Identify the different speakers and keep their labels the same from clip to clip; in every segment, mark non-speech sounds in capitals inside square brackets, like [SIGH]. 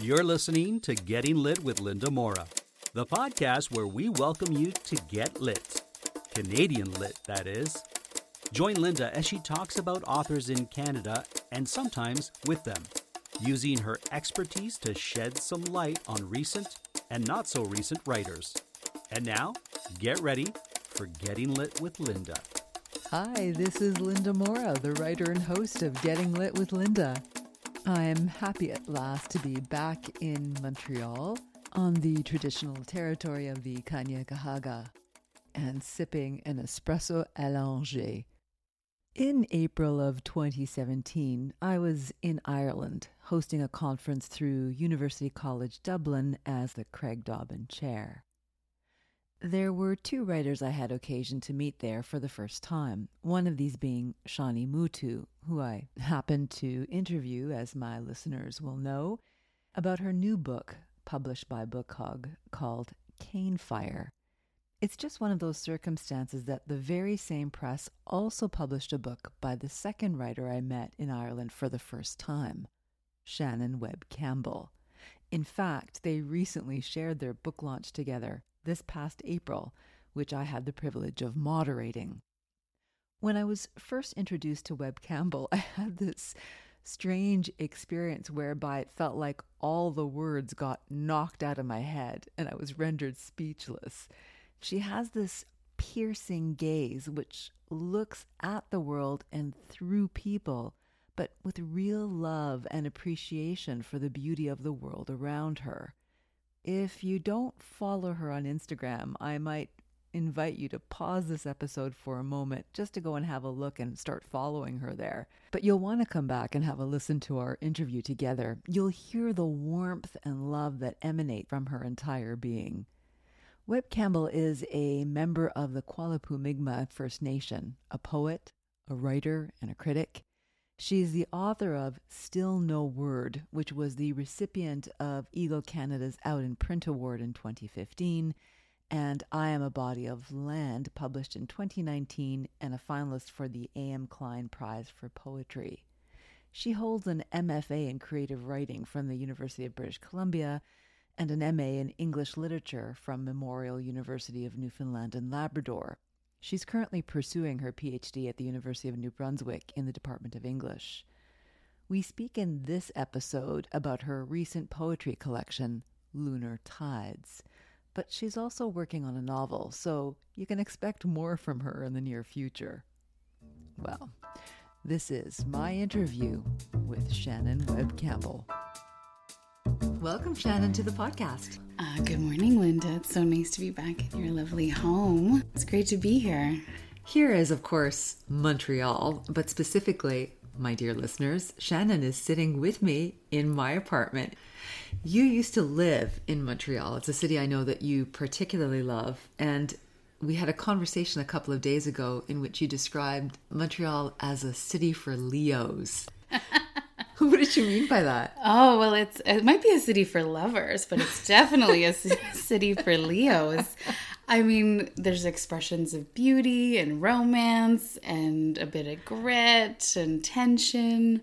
Speaker 1: You're listening to Getting Lit with Linda Mora, the podcast where we welcome you to get lit. Canadian lit, that is. Join Linda as she talks about authors in Canada and sometimes with them, using her expertise to shed some light on recent and not so recent writers. And now, get ready for Getting Lit with Linda.
Speaker 2: Hi, this is Linda Mora, the writer and host of Getting Lit with Linda. I am happy at last to be back in Montreal on the traditional territory of the Kanien'kehá:ka and sipping an espresso allongé. In April of 2017, I was in Ireland hosting a conference through University College Dublin as the Craig Dobbin Chair. There were two writers I had occasion to meet there for the first time, one of these being Shani Mootoo, who I [LAUGHS] happened to interview, as my listeners will know, about her new book, published by Book*hug, called Cane Fire. It's just one of those circumstances that the very same press also published a book by the second writer I met in Ireland for the first time, Shannon Webb Campbell. In fact, they recently shared their book launch together this past April, which I had the privilege of moderating. When I was first introduced to Webb Campbell, [LAUGHS] I had this strange experience whereby it felt like all the words got knocked out of my head and I was rendered speechless. She has this piercing gaze which looks at the world and through people, but with real love and appreciation for the beauty of the world around her. If you don't follow her on Instagram, I might invite you to pause this episode for a moment just to go and have a look and start following her there. But you'll want to come back and have a listen to our interview together. You'll hear the warmth and love that emanate from her entire being. Webb Campbell is a member of the Qalipu Mi'kmaq First Nation, a poet, a writer, and a critic. She's the author of Still No Word, which was the recipient of Egale Canada's Out in Print Award in 2015, and I Am a Body of Land, published in 2019 and a finalist for the A.M. Klein Prize for Poetry. She holds an MFA in creative writing from the University of British Columbia and an MA in English literature from Memorial University of Newfoundland and Labrador. She's currently pursuing her PhD at the University of New Brunswick in the Department of English. We speak in this episode about her recent poetry collection, Lunar Tides, but she's also working on a novel, so you can expect more from her in the near future. Well, this is my interview with Shannon Webb Campbell. Welcome, Shannon, to the podcast.
Speaker 3: Uh, good morning, Linda. It's so nice to be back in your lovely home. It's great to be here.
Speaker 2: Here is, of course, Montreal, but specifically, my dear listeners, Shannon is sitting with me in my apartment. You used to live in Montreal. It's a city I know that you particularly love. And we had a conversation a couple of days ago in which you described Montreal as a city for Leos. [LAUGHS] what did you mean by that?
Speaker 3: Oh, well, it's it might be a city for lovers, but it's definitely a [LAUGHS] city for Leos. I mean, there's expressions of beauty and romance and a bit of grit and tension.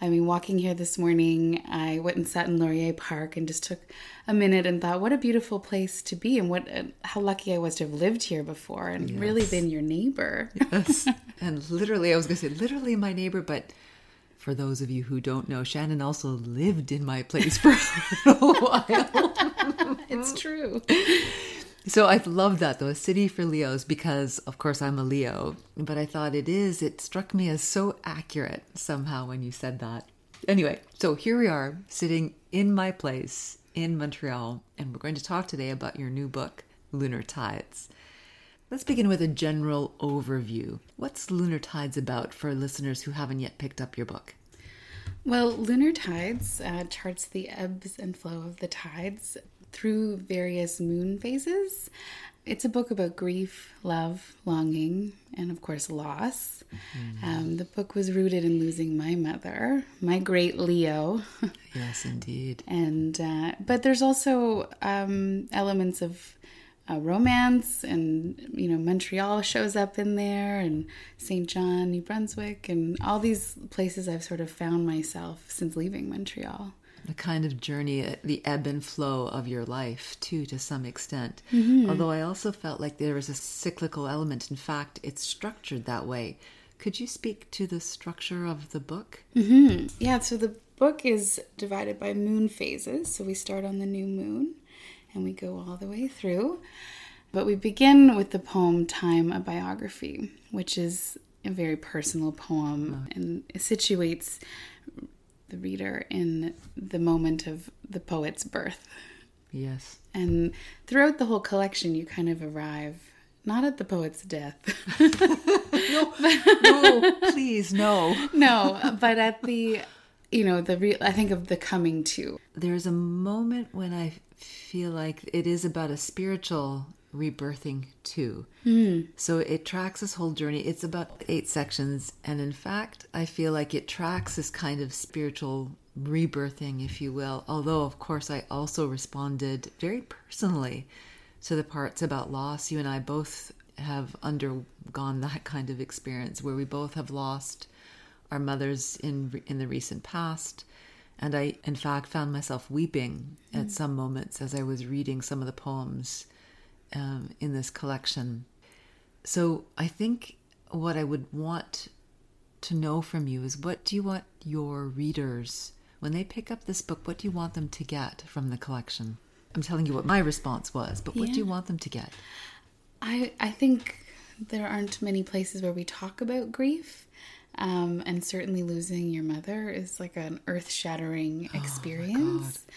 Speaker 3: I mean, walking here this morning, I went and sat in Laurier Park and just took a minute and thought, what a beautiful place to be, and what how lucky I was to have lived here before and yes. really been your neighbor.
Speaker 2: yes, [LAUGHS] and literally, I was going to say literally my neighbor, but for those of you who don't know, Shannon also lived in my place for [LAUGHS] a while.
Speaker 3: it's true.
Speaker 2: So I've loved that though, a city for Leos, because of course I'm a Leo. But I thought it is, it struck me as so accurate somehow when you said that. Anyway, so here we are sitting in my place in Montreal, and we're going to talk today about your new book, Lunar Tides. Let's begin with a general overview. What's Lunar Tides about for listeners who haven't yet picked up your book?
Speaker 3: Well, Lunar Tides uh, charts the ebbs and flow of the tides through various moon phases. It's a book about grief, love, longing, and of course, loss. Mm-hmm. Um, the book was rooted in losing my mother, my great Leo.
Speaker 2: yes, indeed. [LAUGHS]
Speaker 3: and uh, but there's also um, elements of uh, romance and you know montreal shows up in there and st john new brunswick and all these places i've sort of found myself since leaving montreal
Speaker 2: the kind of journey, uh, the ebb and flow of your life, too, to some extent.
Speaker 3: Mm-hmm.
Speaker 2: Although I also felt like there was a cyclical element. In fact, it's structured that way. Could you speak to the structure of the book?
Speaker 3: Mm-hmm. Yeah, so the book is divided by moon phases. So we start on the new moon and we go all the way through. But we begin with the poem Time, a Biography, which is a very personal poem and it situates the reader in the moment of the poet's birth.
Speaker 2: Yes.
Speaker 3: And throughout the whole collection, you kind of arrive not at the poet's death. [LAUGHS]
Speaker 2: no, [LAUGHS] no, please, no.
Speaker 3: no, but at the, you know, the real, I think of the coming to.
Speaker 2: There's a moment when I feel like it is about a spiritual rebirthing too. Mm. So it tracks this whole journey. It's about eight sections. And in fact, I feel like it tracks this kind of spiritual rebirthing, if you will. Although, of course, I also responded very personally to the parts about loss. You and I both have undergone that kind of experience where we both have lost our mothers in in the recent past and I in fact found myself weeping mm. at some moments as I was reading some of the poems um, in this collection. So I think what I would want to know from you is what do you want your readers, when they pick up this book, what do you want them to get from the collection? I'm telling you what my response was, but what yeah. do you want them to get?
Speaker 3: I, I think there aren't many places where we talk about grief. Um, and certainly losing your mother is like an earth shattering oh experience. Oh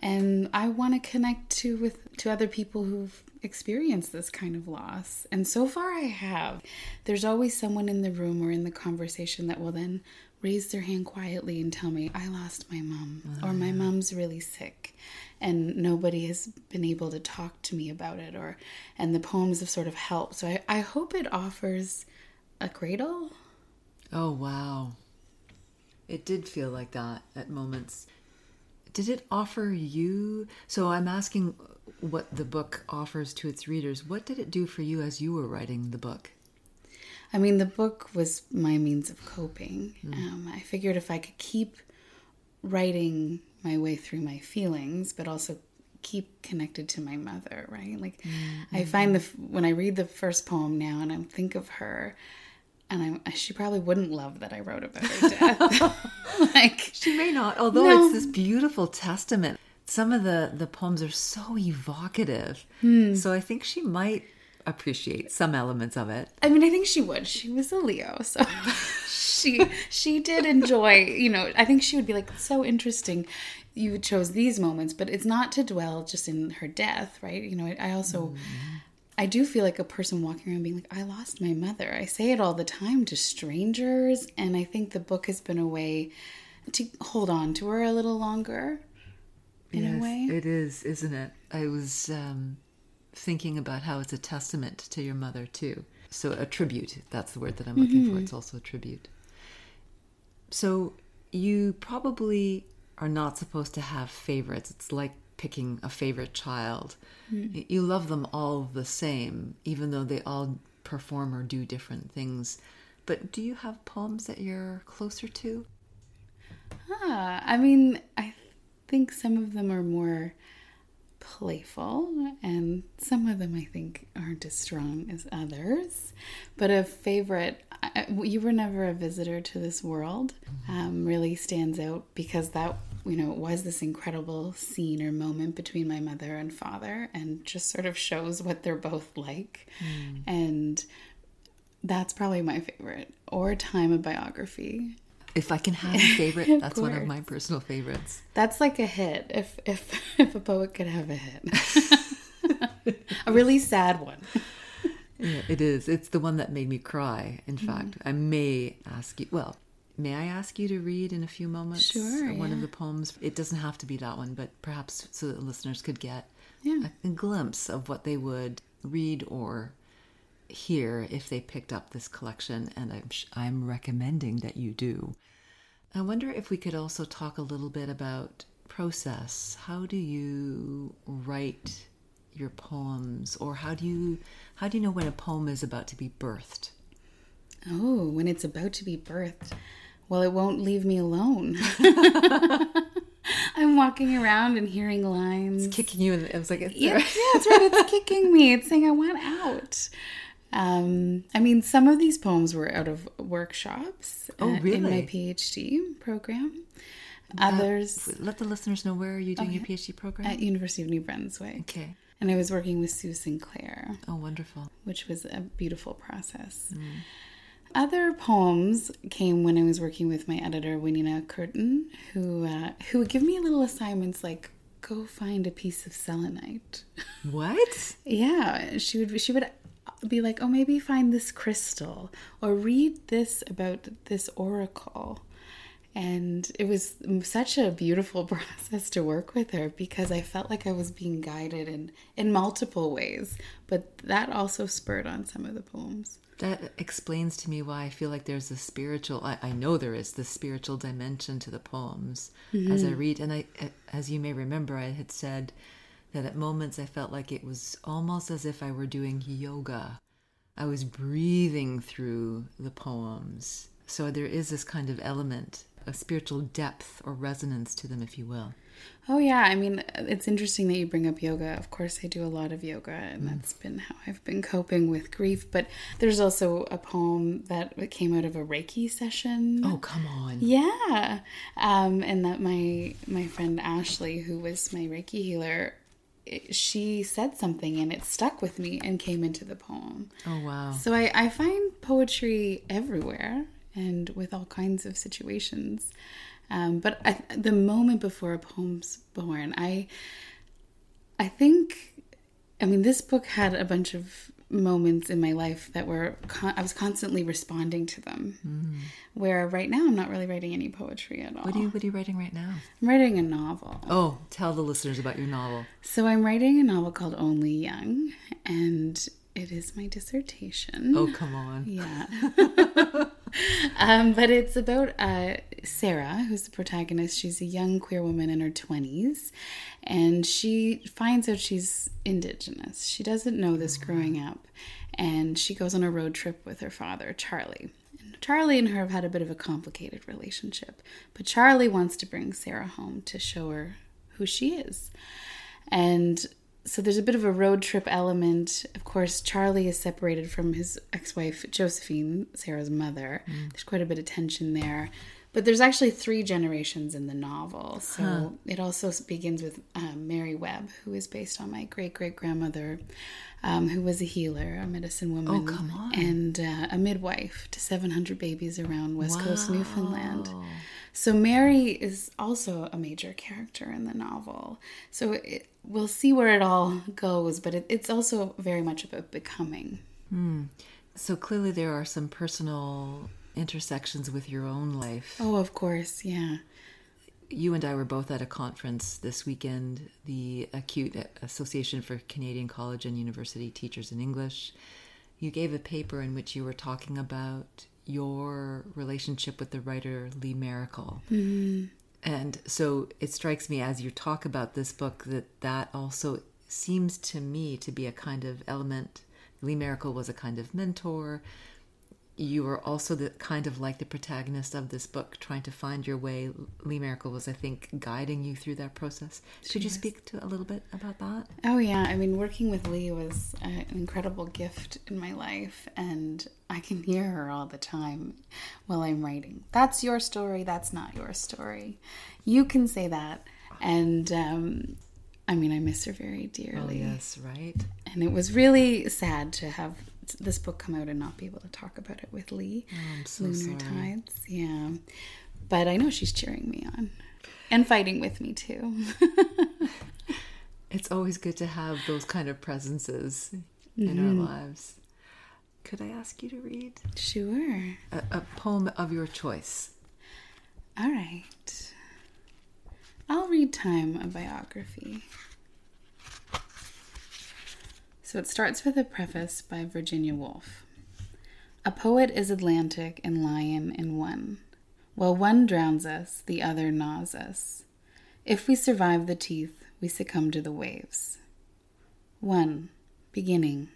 Speaker 3: and I want to connect to with to other people who've experienced this kind of loss. And so far I have. There's always someone in the room or in the conversation that will then raise their hand quietly and tell me I lost my mom or my ah. mom's really sick and nobody has been able to talk to me about it or and the poems have sort of helped. So I, I hope it offers a cradle.
Speaker 2: Oh wow. It did feel like that at moments did it offer you so i'm asking what the book offers to its readers what did it do for you as you were writing the book
Speaker 3: i mean the book was my means of coping mm. um, i figured if i could keep writing my way through my feelings but also keep connected to my mother right like mm-hmm. i find the when i read the first poem now and i think of her and I, she probably wouldn't love that I wrote about her [LAUGHS] death. [LAUGHS]
Speaker 2: like she may not, although no. it's this beautiful testament. Some of the the poems are so evocative, hmm. so I think she might appreciate some elements of it.
Speaker 3: I mean, I think she would. She was a Leo, so [LAUGHS] she she did enjoy. You know, I think she would be like so interesting. You chose these moments, but it's not to dwell just in her death, right? You know, I also. Mm I do feel like a person walking around being like, I lost my mother. I say it all the time to strangers. And I think the book has been a way to hold on to her a little longer in yes, a way.
Speaker 2: It is, isn't it? I was um, thinking about how it's a testament to your mother, too. So, a tribute. That's the word that I'm looking mm-hmm. for. It's also a tribute. So, you probably are not supposed to have favorites. It's like picking a favorite child. Mm. You love them all the same, even though they all perform or do different things. But do you have poems that you're closer to?
Speaker 3: Ah, I mean, I think some of them are more playful, and some of them I think aren't as strong as others. But a favorite, I, You Were Never a Visitor to This World, mm-hmm. um, really stands out because that you know, it was this incredible scene or moment between my mother and father, and just sort of shows what they're both like. Mm. And that's probably my favorite. Or Time of Biography.
Speaker 2: If I can have a [LAUGHS] favorite, that's one of my personal favorites.
Speaker 3: That's like a hit. If if [LAUGHS] if a poet could have a hit, [LAUGHS] a really sad one.
Speaker 2: Yeah, it is. It's the one that made me cry. In mm fact, I may ask you. Well, May I ask you to read in a few moments uh,
Speaker 3: sure,
Speaker 2: one
Speaker 3: yeah.
Speaker 2: of the poems? It doesn't have to be that one, but perhaps so that listeners could get yeah. a, a glimpse of what they would read or hear if they picked up this collection, and I'm I'm recommending that you do. I wonder if we could also talk a little bit about process. How do you write your poems, or how do you how do you know when a poem is about to be birthed?
Speaker 3: Oh, when it's about to be birthed well, it won't leave me alone. [LAUGHS] I'm walking around and hearing lines.
Speaker 2: It's kicking you, and it was like, it's
Speaker 3: yeah, yeah, that's right. It's [LAUGHS] kicking me. It's saying I want out. Um, I mean, some of these poems were out of workshops
Speaker 2: Oh,
Speaker 3: uh, in my? PhD program. Others
Speaker 2: Let the listeners know where are you doing your PhD program?
Speaker 3: at University of New Brunswick.
Speaker 2: okay.
Speaker 3: And I was working with Sue Sinclair,
Speaker 2: Oh, wonderful.
Speaker 3: which was a beautiful process. Other poems came when I was working with my editor, Winina Curtin, who uh, who would give me little assignments like go find a piece of selenite. [LAUGHS]
Speaker 2: What?
Speaker 3: Yeah, she would she would be like, "Oh, maybe find this crystal or read this about this oracle." And it was such a beautiful [LAUGHS] process to work with her because I felt like I was being guided in in multiple ways, but that also spurred on some of the poems.
Speaker 2: That explains to me why I feel like there's a spiritual. I, I know there is the spiritual dimension to the poems as I mm-hmm. read, and I, as you may remember, I had said that at moments I felt like it was almost as if I were doing yoga. I was breathing through the poems, so there is this kind of element, a spiritual depth or resonance to them, if you will.
Speaker 3: Oh yeah, I mean it's interesting that you bring up yoga. Of course, I do a lot of yoga, and that's been how I've been coping with grief. But there's also a poem that came out of a Reiki session.
Speaker 2: Oh, come on.
Speaker 3: Yeah, um, and that my my friend Ashley, who was my Reiki healer, she said something and it stuck with me and came into the poem.
Speaker 2: Oh, wow.
Speaker 3: So I, I find poetry everywhere and with all kinds of situations. Um, but I, the moment before a poem's born, I I think, I mean, this book had a bunch of moments in my life that were con- I was constantly responding to them. Where right now I'm not really writing any poetry at all.
Speaker 2: What are you What are you writing right now?
Speaker 3: I'm writing a novel.
Speaker 2: Oh, tell the listeners about your novel.
Speaker 3: So I'm writing a novel called Only Young, and it is my dissertation.
Speaker 2: Oh, come on.
Speaker 3: Yeah. [LAUGHS] [LAUGHS] um, but it's about uh, Sarah, who's the protagonist. She's a young queer woman in her 20s, and she finds out she's Indigenous. She doesn't know this growing up, and she goes on a road trip with her father, Charlie. And Charlie and her have had a bit of a complicated relationship, but Charlie wants to bring Sarah home to show her who she is. And so there's a bit of a road trip element. Of course, Charlie is separated from his ex wife, Josephine, Sarah's mother. There's quite a bit of tension there. But there's actually three generations in the novel. So it also begins with um, Mary Webb, who is based on my great great grandmother, um, who was a healer, a medicine woman,
Speaker 2: come on.
Speaker 3: and uh, a midwife to 700 babies around West Coast Newfoundland. So Mary is also a major character in the novel. So it, we'll see where it all goes, but it, it's also very much about becoming. Hmm.
Speaker 2: So clearly, there are some personal intersections with your own life.
Speaker 3: Oh, of course, yeah.
Speaker 2: You and I were both at a conference this weekend, the ACCUTE Association for Canadian College and University Teachers in English. You gave a paper in which you were talking about your relationship with the writer Lee Maracle. Mm-hmm. And so it strikes me as you talk about this book that that also seems to me to be a kind of element. Lee Maracle was a kind of mentor. You were also the kind of like the protagonist of this book, trying to find your way. Lee Maracle was, I think, guiding you through that process. Could you speak to a little bit about that?
Speaker 3: Oh, yeah. I mean, working with Lee was uh, an incredible gift in my life, and I can hear her all the time while I'm writing. That's your story. That's not your story. You can say that. And um, I mean, I miss her very dearly.
Speaker 2: Oh, yes, right.
Speaker 3: And it was really sad to have this book come out and not be able to talk about it with Lee.
Speaker 2: Oh, I'm so
Speaker 3: Lunar
Speaker 2: sorry.
Speaker 3: Tides. Yeah. But I know she's cheering me on and fighting with me too. [LAUGHS]
Speaker 2: It's always good to have those kind of presences in
Speaker 3: Mm-hmm.
Speaker 2: our lives. Could I ask you to read
Speaker 3: sure.
Speaker 2: a, a poem of your choice?
Speaker 3: All right. I'll read Time, a biography. So it starts with a preface by Virginia Woolf. A poet is Atlantic and lion in one. While one drowns us, the other gnaws us. If we survive the teeth, we succumb to the waves. 1. Beginning.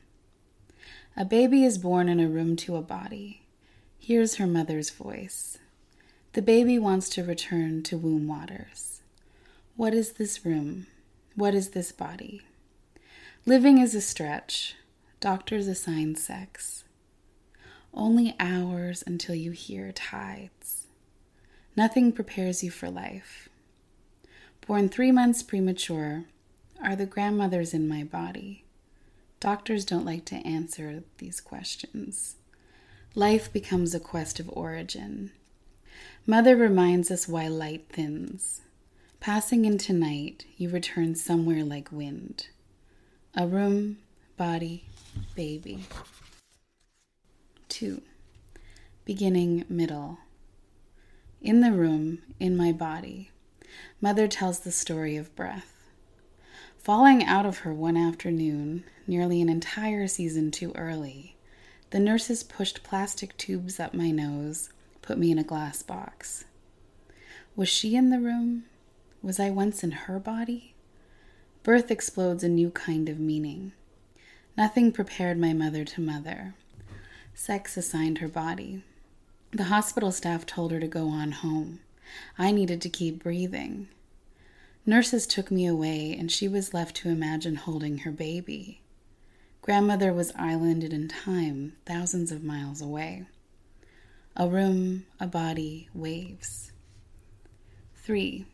Speaker 3: A baby is born in a room to a body. Hears her mother's voice. The baby wants to return to womb waters. What is this room? What is this body? Living is a stretch. Doctors assign sex. Only hours until you hear tides. Nothing prepares you for life. Born three months premature, are the grandmothers in my body? Doctors don't like to answer these questions. Life becomes a quest of origin. Mother reminds us why light thins. Passing into night, you return somewhere like wind. A room, body, baby. 2. Beginning, middle. In the room, in my body, Mother tells the story of breath. Falling out of her one afternoon, nearly an entire season too early, the nurses pushed plastic tubes up my nose, put me in a glass box. Was she in the room? Was I once in her body? Birth explodes a new kind of meaning. Nothing prepared my mother to mother. Sex assigned her body. The hospital staff told her to go on home. I needed to keep breathing. Nurses took me away, and she was left to imagine holding her baby. Grandmother was islanded in time, thousands of miles away. A room, a body, waves. 3.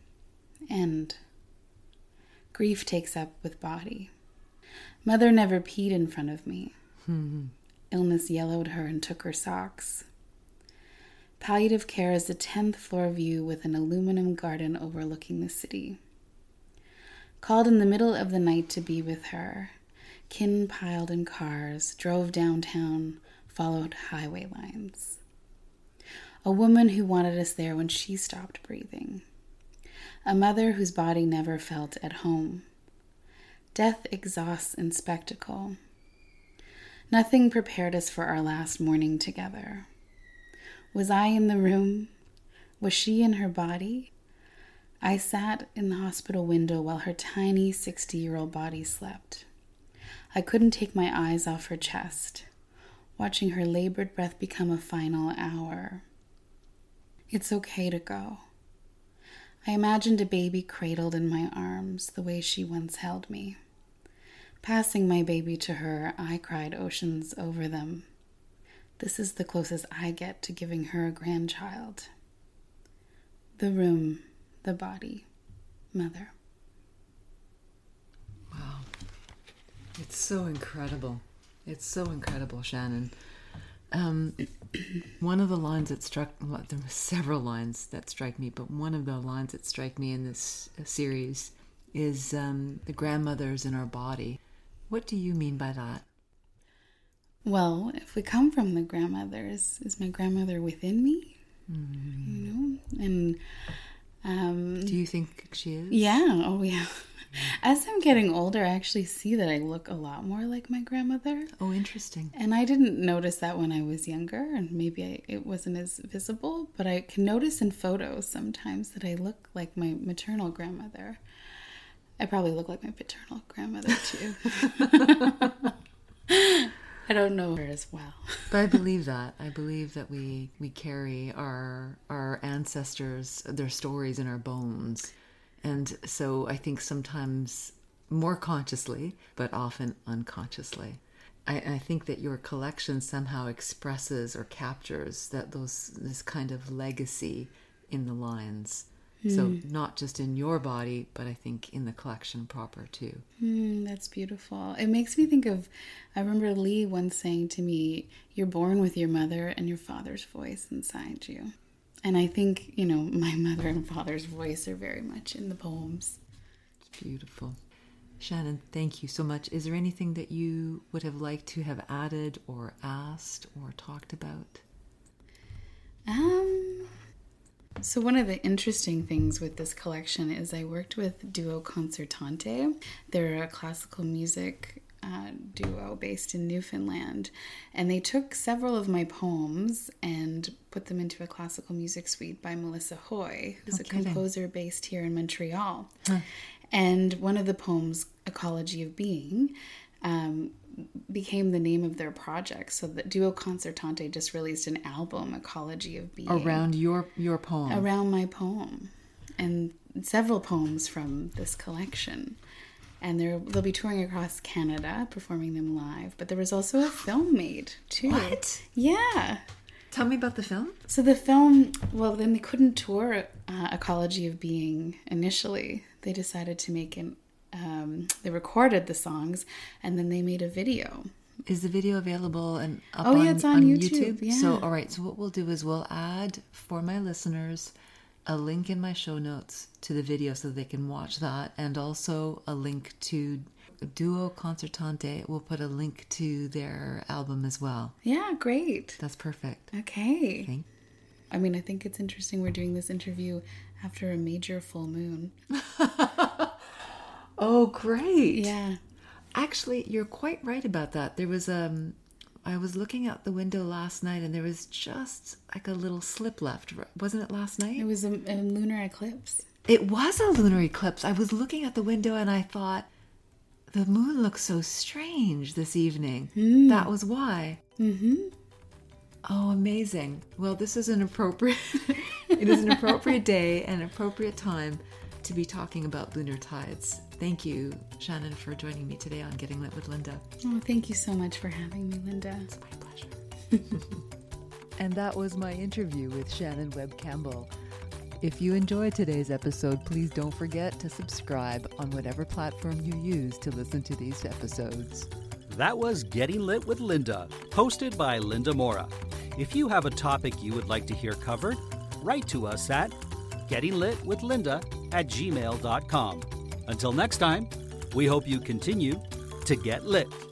Speaker 3: End. Grief takes up with body. Mother never peed in front of me. Hmm. Illness yellowed her and took her socks. Palliative care is a 10th floor view with an aluminum garden overlooking the city. Called in the middle of the night to be with her. Kin piled in cars, drove downtown, followed highway lines. A woman who wanted us there when she stopped breathing. A mother whose body never felt at home. Death exhausts in spectacle. Nothing prepared us for our last morning together. Was I in the room? Was she in her body? I sat in the hospital window while her tiny 60 year old body slept. I couldn't take my eyes off her chest, watching her labored breath become a final hour. It's okay to go. I imagined a baby cradled in my arms the way she once held me. Passing my baby to her, I cried oceans over them. This is the closest I get to giving her a grandchild. The room, the body, mother.
Speaker 2: Wow. It's so incredible. It's so incredible, Shannon. Um, one of the lines that struck, well, there were several lines that strike me, but one of the lines that strike me in this uh, series is um, the grandmothers in our body. What do you mean by that?
Speaker 3: Well, if we come from the grandmothers, is my grandmother within me?
Speaker 2: Mm-hmm.
Speaker 3: You know, and um,
Speaker 2: Do you think she is?
Speaker 3: yeah, oh yeah. As I'm getting older, I actually see that I look a lot more like my grandmother.
Speaker 2: Oh, interesting.
Speaker 3: And I didn't notice that when I was younger, and maybe I, it wasn't as visible, but I can notice in photos sometimes that I look like my maternal grandmother. I probably look like my paternal grandmother too. [LAUGHS] I don't know her as well.
Speaker 2: But I believe that. I believe that we we carry our our ancestors, their stories in our bones. And so I think sometimes more consciously, but often unconsciously. I, I think that your collection somehow expresses or captures that those this kind of legacy in the lines. So not just in your body, but I think in the collection proper too.
Speaker 3: Mm, that's beautiful. It makes me think of, I remember Lee once saying to me, You're born with your mother and your father's voice inside you. And I think, you know, [LAUGHS] my mother and father's voice are very much in the poems.
Speaker 2: It's beautiful. Shannon, thank you so much. Is there anything that you would have liked to have added or asked or talked about?
Speaker 3: Um, so one of the interesting things with this collection is I worked with Duo Concertante. They're a classical music uh, duo based in Newfoundland, and they took several of my poems and put them into a classical music suite by Melissa Hui, who's a
Speaker 2: kidding.
Speaker 3: composer based here in Montreal. And one of the poems, Ecology of Being, um, became the name of their project. So the Duo Concertante just released an album, Ecology of Being
Speaker 2: Around your your poem.
Speaker 3: around my poem. and several poems from this collection. And they'll be touring across Canada, performing them live. But there was also a [GASPS] film made too.
Speaker 2: What?
Speaker 3: Yeah.
Speaker 2: Tell me about the film.
Speaker 3: So the film, well, then they couldn't tour uh, Ecology of Being initially. They decided to make an, um, they recorded the songs and then they made a video.
Speaker 2: Is the video available and up
Speaker 3: Oh,
Speaker 2: on,
Speaker 3: yeah, it's on YouTube, yeah.
Speaker 2: So, all right. So, what we'll do is we'll add for my listeners a link in my show notes to the video so they can watch that, and also a link to Duo Concertante. We'll put a link to their album as well.
Speaker 3: Yeah, great.
Speaker 2: That's perfect.
Speaker 3: Okay.
Speaker 2: Thank-
Speaker 3: I mean, I think it's interesting we're doing this interview after a major full moon. [LAUGHS]
Speaker 2: Oh, great.
Speaker 3: Yeah.
Speaker 2: Actually, you're quite right about that. There was um I was looking out the window last night and there was just like a little slip left. Wasn't it last night?
Speaker 3: It was a, a lunar eclipse.
Speaker 2: It was a lunar eclipse. I was looking at the window and I thought the moon looks so strange this evening. That was why.
Speaker 3: Mm-hmm.
Speaker 2: Oh, amazing. Well, this is an appropriate [LAUGHS] it is an appropriate day and appropriate time to be talking about lunar tides. Thank you, Shannon, for joining me today on Getting Lit with Linda.
Speaker 3: Oh, thank you so much for having me, Linda.
Speaker 2: It's my pleasure. [LAUGHS]
Speaker 4: And that was my interview with Shannon Webb Campbell. If you enjoyed today's episode, please don't forget to subscribe on whatever platform you use to listen to these episodes.
Speaker 1: That was Getting Lit with Linda, hosted by Linda Mora. If you have a topic you would like to hear covered, write to us at gettinglitwithlinda at gmail.com. Until next time, we hope you continue to get lit.